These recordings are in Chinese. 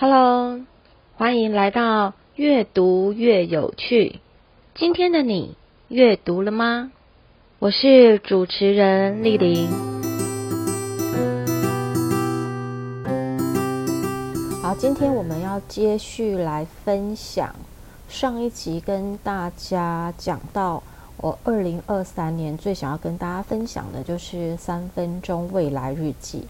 Hello，欢迎来到越读越有趣。今天的你阅读了吗？我是主持人丽玲。好，今天我们要接续来分享上一集跟大家讲到，我二零二三年最想要跟大家分享的就是三分钟未来日记。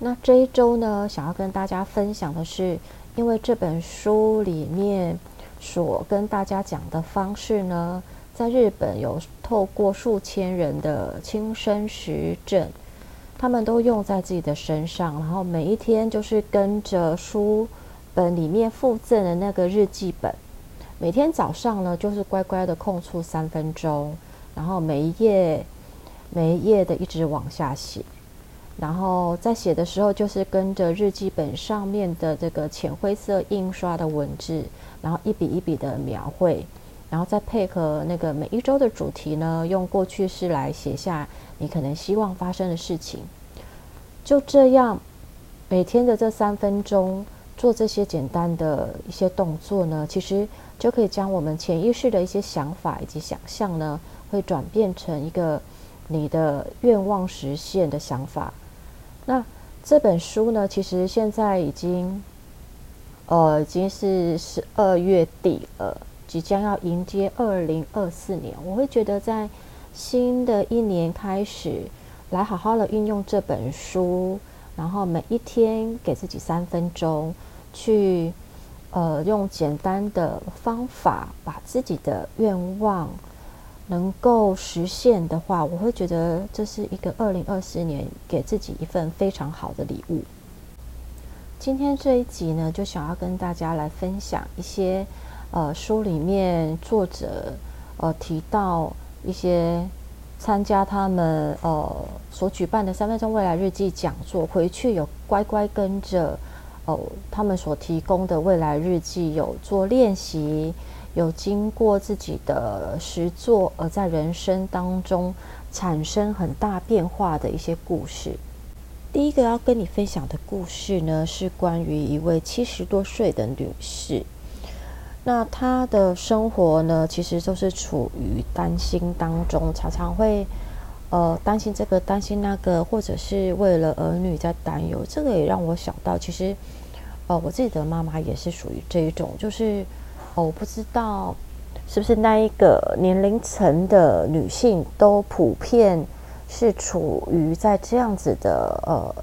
那这一周呢，想要跟大家分享的是，因为这本书里面所跟大家讲的方式呢，在日本有透过数千人的亲身实证，他们都用在自己的身上，然后每一天就是跟着书本里面附赠的那个日记本，每天早上呢就是乖乖的空出三分钟，然后每一页每一页的一直往下写。然后在写的时候，就是跟着日记本上面的这个浅灰色印刷的文字，然后一笔一笔的描绘，然后再配合那个每一周的主题呢，用过去式来写下你可能希望发生的事情。就这样，每天的这三分钟做这些简单的一些动作呢，其实就可以将我们潜意识的一些想法以及想象呢，会转变成一个你的愿望实现的想法。那这本书呢，其实现在已经，呃，已经是十二月底了，即将要迎接二零二四年。我会觉得，在新的一年开始，来好好的运用这本书，然后每一天给自己三分钟，去，呃，用简单的方法把自己的愿望。能够实现的话，我会觉得这是一个二零二四年给自己一份非常好的礼物。今天这一集呢，就想要跟大家来分享一些，呃，书里面作者呃提到一些参加他们呃所举办的三分钟未来日记讲座，回去有乖乖跟着哦、呃、他们所提供的未来日记有做练习。有经过自己的实作，而在人生当中产生很大变化的一些故事。第一个要跟你分享的故事呢，是关于一位七十多岁的女士。那她的生活呢，其实都是处于担心当中，常常会呃担心这个担心那个，或者是为了儿女在担忧。这个也让我想到，其实呃我自己的妈妈也是属于这一种，就是。哦，我不知道是不是那一个年龄层的女性都普遍是处于在这样子的呃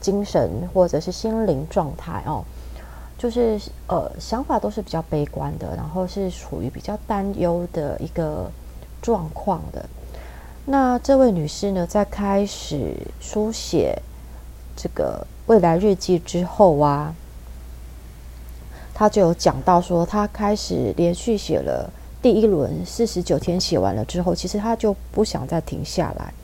精神或者是心灵状态哦，就是呃想法都是比较悲观的，然后是处于比较担忧的一个状况的。那这位女士呢，在开始书写这个未来日记之后啊。他就有讲到说，他开始连续写了第一轮四十九天，写完了之后，其实他就不想再停下来，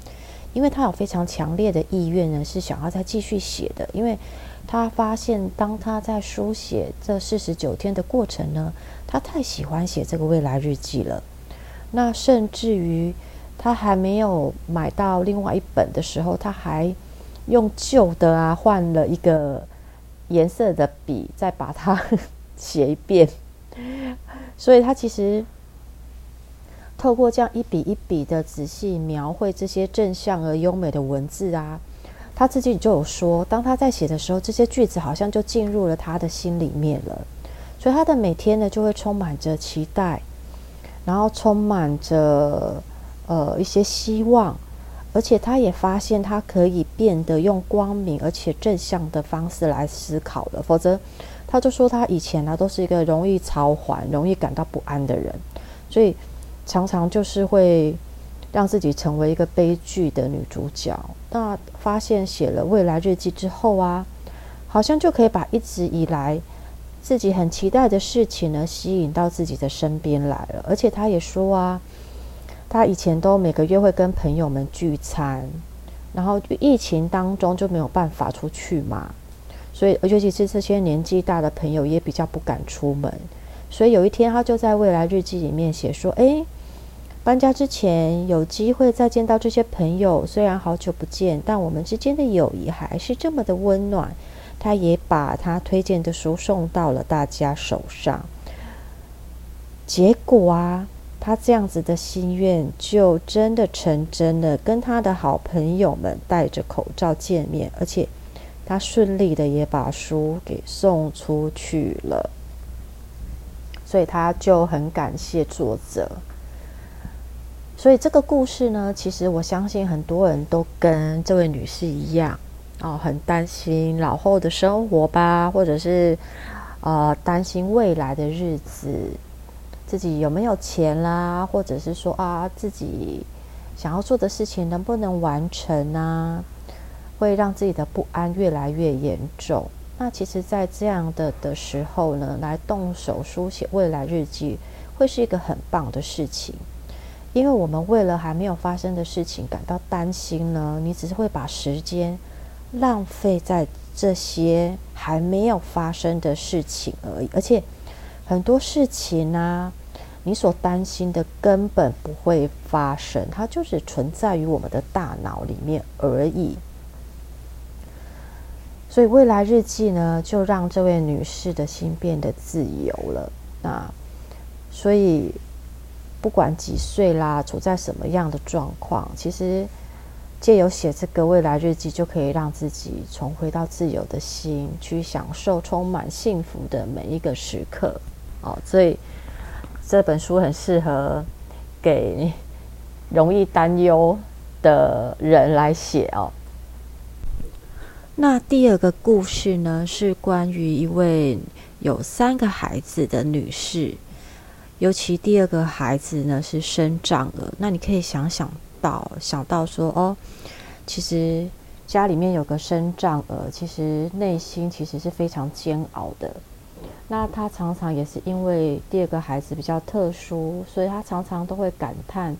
因为他有非常强烈的意愿呢，是想要再继续写的。因为他发现，当他在书写这四十九天的过程呢，他太喜欢写这个未来日记了。那甚至于他还没有买到另外一本的时候，他还用旧的啊换了一个颜色的笔，再把它。写一遍，所以他其实透过这样一笔一笔的仔细描绘这些正向而优美的文字啊，他自己就有说，当他在写的时候，这些句子好像就进入了他的心里面了，所以他的每天呢就会充满着期待，然后充满着呃一些希望，而且他也发现他可以变得用光明而且正向的方式来思考了，否则。他就说，他以前呢都是一个容易操烦、容易感到不安的人，所以常常就是会让自己成为一个悲剧的女主角。那发现写了未来日记之后啊，好像就可以把一直以来自己很期待的事情呢吸引到自己的身边来了。而且他也说啊，他以前都每个月会跟朋友们聚餐，然后疫情当中就没有办法出去嘛。所以，尤其是这些年纪大的朋友也比较不敢出门。所以有一天，他就在未来日记里面写说：“诶，搬家之前有机会再见到这些朋友，虽然好久不见，但我们之间的友谊还是这么的温暖。他也把他推荐的书送到了大家手上。结果啊，他这样子的心愿就真的成真了，跟他的好朋友们戴着口罩见面，而且他顺利的也把书给送出去了。所以他就很感谢作者。所以这个故事呢，其实我相信很多人都跟这位女士一样哦，很担心老后的生活吧，或者是呃担心未来的日子，自己有没有钱啦，或者是说啊自己想要做的事情能不能完成啊，会让自己的不安越来越严重。那其实，在这样的的时候呢，来动手书写未来日记，会是一个很棒的事情。因为我们为了还没有发生的事情感到担心呢，你只是会把时间浪费在这些还没有发生的事情而已。而且很多事情呢、你所担心的根本不会发生，它就是存在于我们的大脑里面而已。所以未来日记呢，就让这位女士的心变得自由了。那所以不管几岁啦，处在什么样的状况，其实借由写这个未来日记，就可以让自己重回到自由的心，去享受充满幸福的每一个时刻。哦，所以这本书很适合给容易担忧的人来写哦。那第二个故事呢，是关于一位有三个孩子的女士，尤其第二个孩子呢是身障儿。那你可以想想到，想到说哦，其实家里面有个身障儿，其实内心其实是非常煎熬的。那她常常也是因为第二个孩子比较特殊，所以她常常都会感叹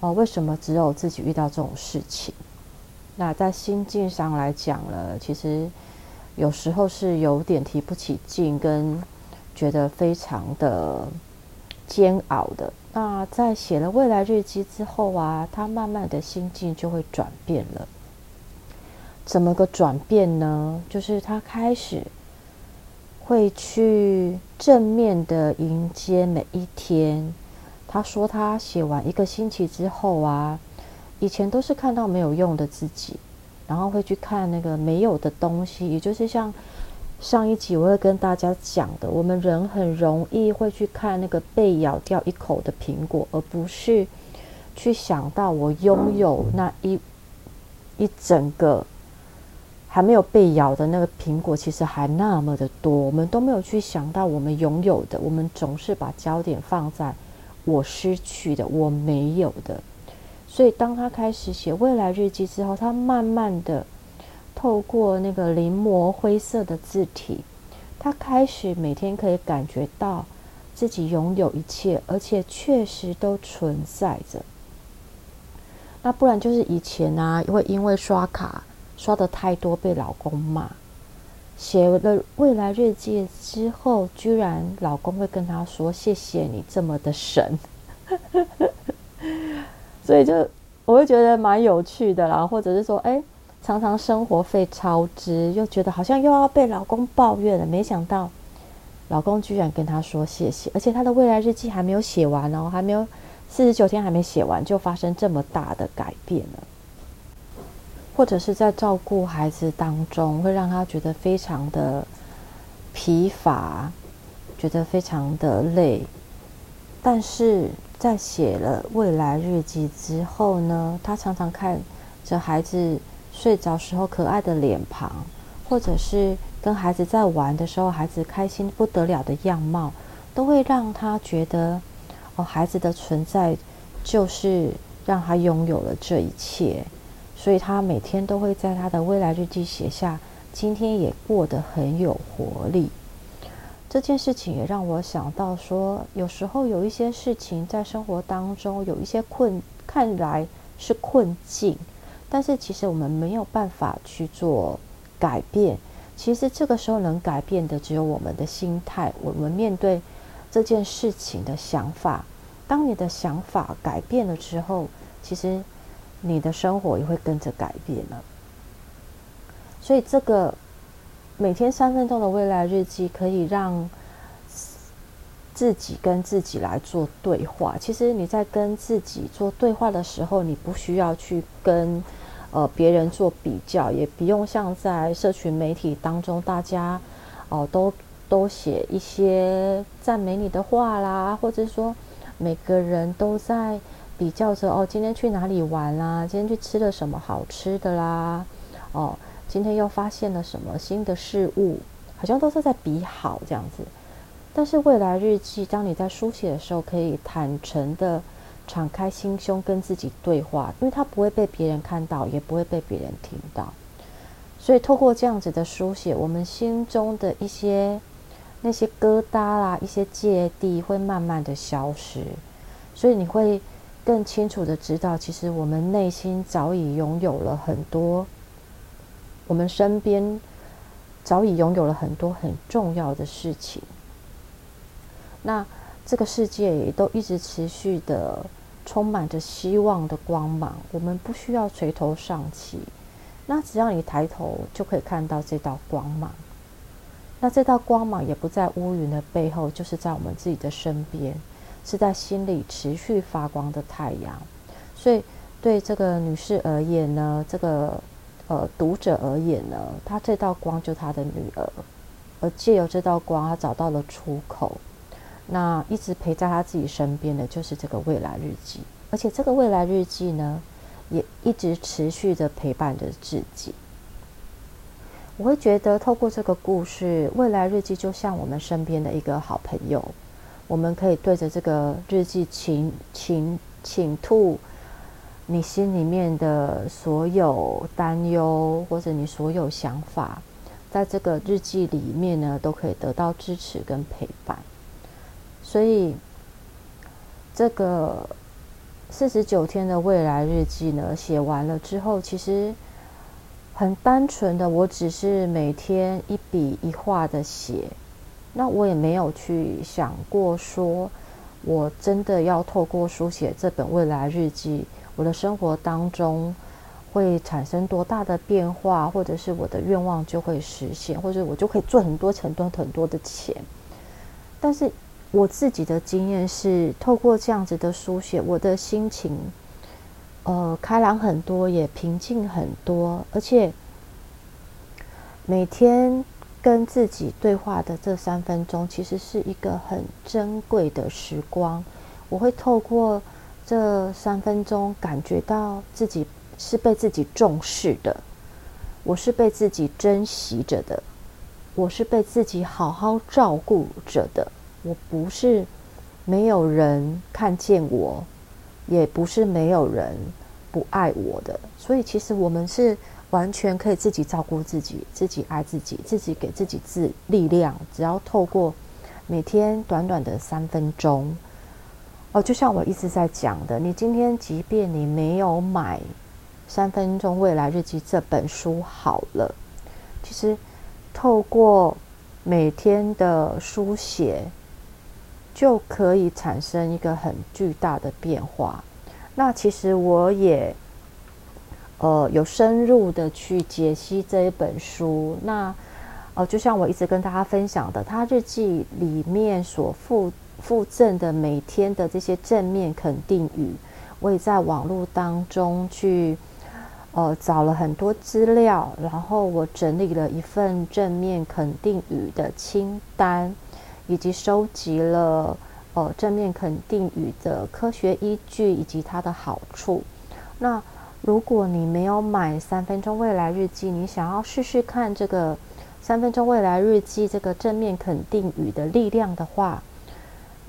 哦，为什么只有自己遇到这种事情？那在心境上来讲呢，其实有时候是有点提不起劲，跟觉得非常的煎熬的。那在写了未来日记之后啊，他慢慢的心境就会转变了。怎么个转变呢？就是他开始会去正面的迎接每一天。他说他写完一个星期之后啊。以前都是看到没有用的自己，然后会去看那个没有的东西，也就是像上一集我会跟大家讲的，我们人很容易会去看那个被咬掉一口的苹果，而不是去想到我拥有那一一整个还没有被咬的那个苹果，其实还那么的多，我们都没有去想到我们拥有的，我们总是把焦点放在我失去的，我没有的。所以，当他开始写未来日记之后，他慢慢的透过那个临摹灰色的字体，他开始每天可以感觉到自己拥有一切，而且确实都存在着。那不然就是以前呢，会因为刷卡刷得太多被老公骂，写了未来日记之后，居然老公会跟他说：“谢谢你这么的神。”所以就我会觉得蛮有趣的啦，或者是说，哎，常常生活费超支，又觉得好像又要被老公抱怨了。没想到老公居然跟他说谢谢，而且他的未来日记还没有写完哦，还没有四十九天还没写完，就发生这么大的改变了。或者是在照顾孩子当中，会让他觉得非常的疲乏，觉得非常的累，但是。在写了未来日记之后呢，他常常看着孩子睡着时候可爱的脸庞，或者是跟孩子在玩的时候，孩子开心不得了的样貌，都会让他觉得，哦，孩子的存在就是让他拥有了这一切，所以他每天都会在他的未来日记写下，今天也过得很有活力。这件事情也让我想到说，有时候有一些事情在生活当中有一些困，看来是困境，但是其实我们没有办法去做改变。其实这个时候能改变的只有我们的心态，我们面对这件事情的想法。当你的想法改变了之后，其实你的生活也会跟着改变了。所以这个。每天三分钟的未来日记可以让自己跟自己来做对话。其实你在跟自己做对话的时候，你不需要去跟呃别人做比较，也不用像在社群媒体当中，大家哦、都都写一些赞美你的话啦，或者说每个人都在比较着哦，今天去哪里玩啦，今天去吃了什么好吃的啦，哦。今天又发现了什么新的事物？好像都是在比好这样子。但是未来日记，当你在书写的时候，可以坦诚的敞开心胸跟自己对话，因为它不会被别人看到，也不会被别人听到。所以透过这样子的书写，我们心中的一些那些疙瘩啦、一些芥蒂会慢慢的消失。所以你会更清楚的知道，其实我们内心早已拥有了很多。我们身边早已拥有了很多很重要的事情，那这个世界也都一直持续的充满着希望的光芒。我们不需要垂头丧气，那只要你抬头就可以看到这道光芒。那这道光芒也不在乌云的背后，就是在我们自己的身边，是在心里持续发光的太阳。所以对这个女士而言呢，这个。呃，读者而言呢，他这道光就是他的女儿，而借由这道光，他找到了出口。那一直陪在他自己身边的就是这个未来日记，而且这个未来日记呢，也一直持续的陪伴着自己。我会觉得，透过这个故事，未来日记就像我们身边的一个好朋友，我们可以对着这个日记倾倾倾吐。你心里面的所有担忧，或者你所有想法，在这个日记里面呢，都可以得到支持跟陪伴。所以，这个四十九天的未来日记呢，写完了之后，其实很单纯的，我只是每天一笔一画的写，那我也没有去想过说，我真的要透过书写这本未来日记。我的生活当中会产生多大的变化，或者是我的愿望就会实现，或者我就可以赚很多很多很多的钱。但是我自己的经验是，透过这样子的书写，我的心情呃开朗很多，也平静很多，而且每天跟自己对话的这三分钟，其实是一个很珍贵的时光。我会透过。这三分钟，感觉到自己是被自己重视的，我是被自己珍惜着的，我是被自己好好照顾着的。我不是没有人看见我，也不是没有人不爱我的。所以，其实我们是完全可以自己照顾自己，自己爱自己，自己给自己自力量。只要透过每天短短的三分钟。就像我一直在讲的，你今天即便你没有买《三分钟未来日记》这本书，好了，其实透过每天的书写，就可以产生一个很巨大的变化。那其实我也呃有深入的去解析这一本书。那、呃，就像我一直跟大家分享的，他日记里面所附。附赠的每天的这些正面肯定语，我也在网络当中去呃找了很多资料，然后我整理了一份正面肯定语的清单，以及收集了呃正面肯定语的科学依据以及它的好处。那如果你没有买三分钟未来日记，你想要试试看这个三分钟未来日记这个正面肯定语的力量的话，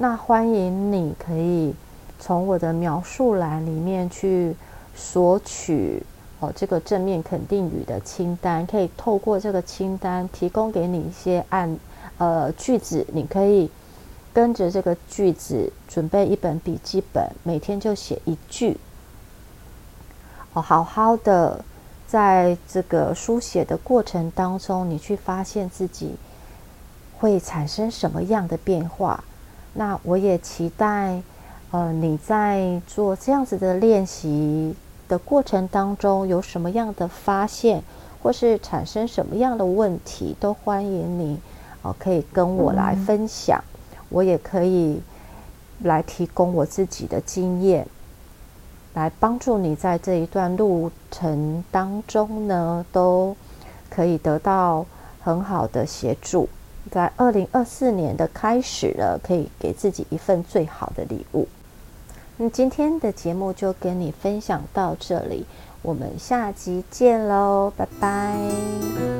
那欢迎你可以从我的描述栏里面去索取哦，这个正面肯定语的清单，可以透过这个清单提供给你一些按呃句子，你可以跟着这个句子准备一本笔记本，每天就写一句哦，好好的在这个书写的过程当中，你去发现自己会产生什么样的变化。那我也期待，呃，你在做这样子的练习的过程当中有什么样的发现，或是产生什么样的问题，都欢迎你哦，可以跟我来分享，我也可以来提供我自己的经验，来帮助你在这一段路程当中呢，都可以得到很好的协助。在二零二四年的开始了，可以给自己一份最好的礼物。那今天的节目就跟你分享到这里，我们下集见喽，拜拜。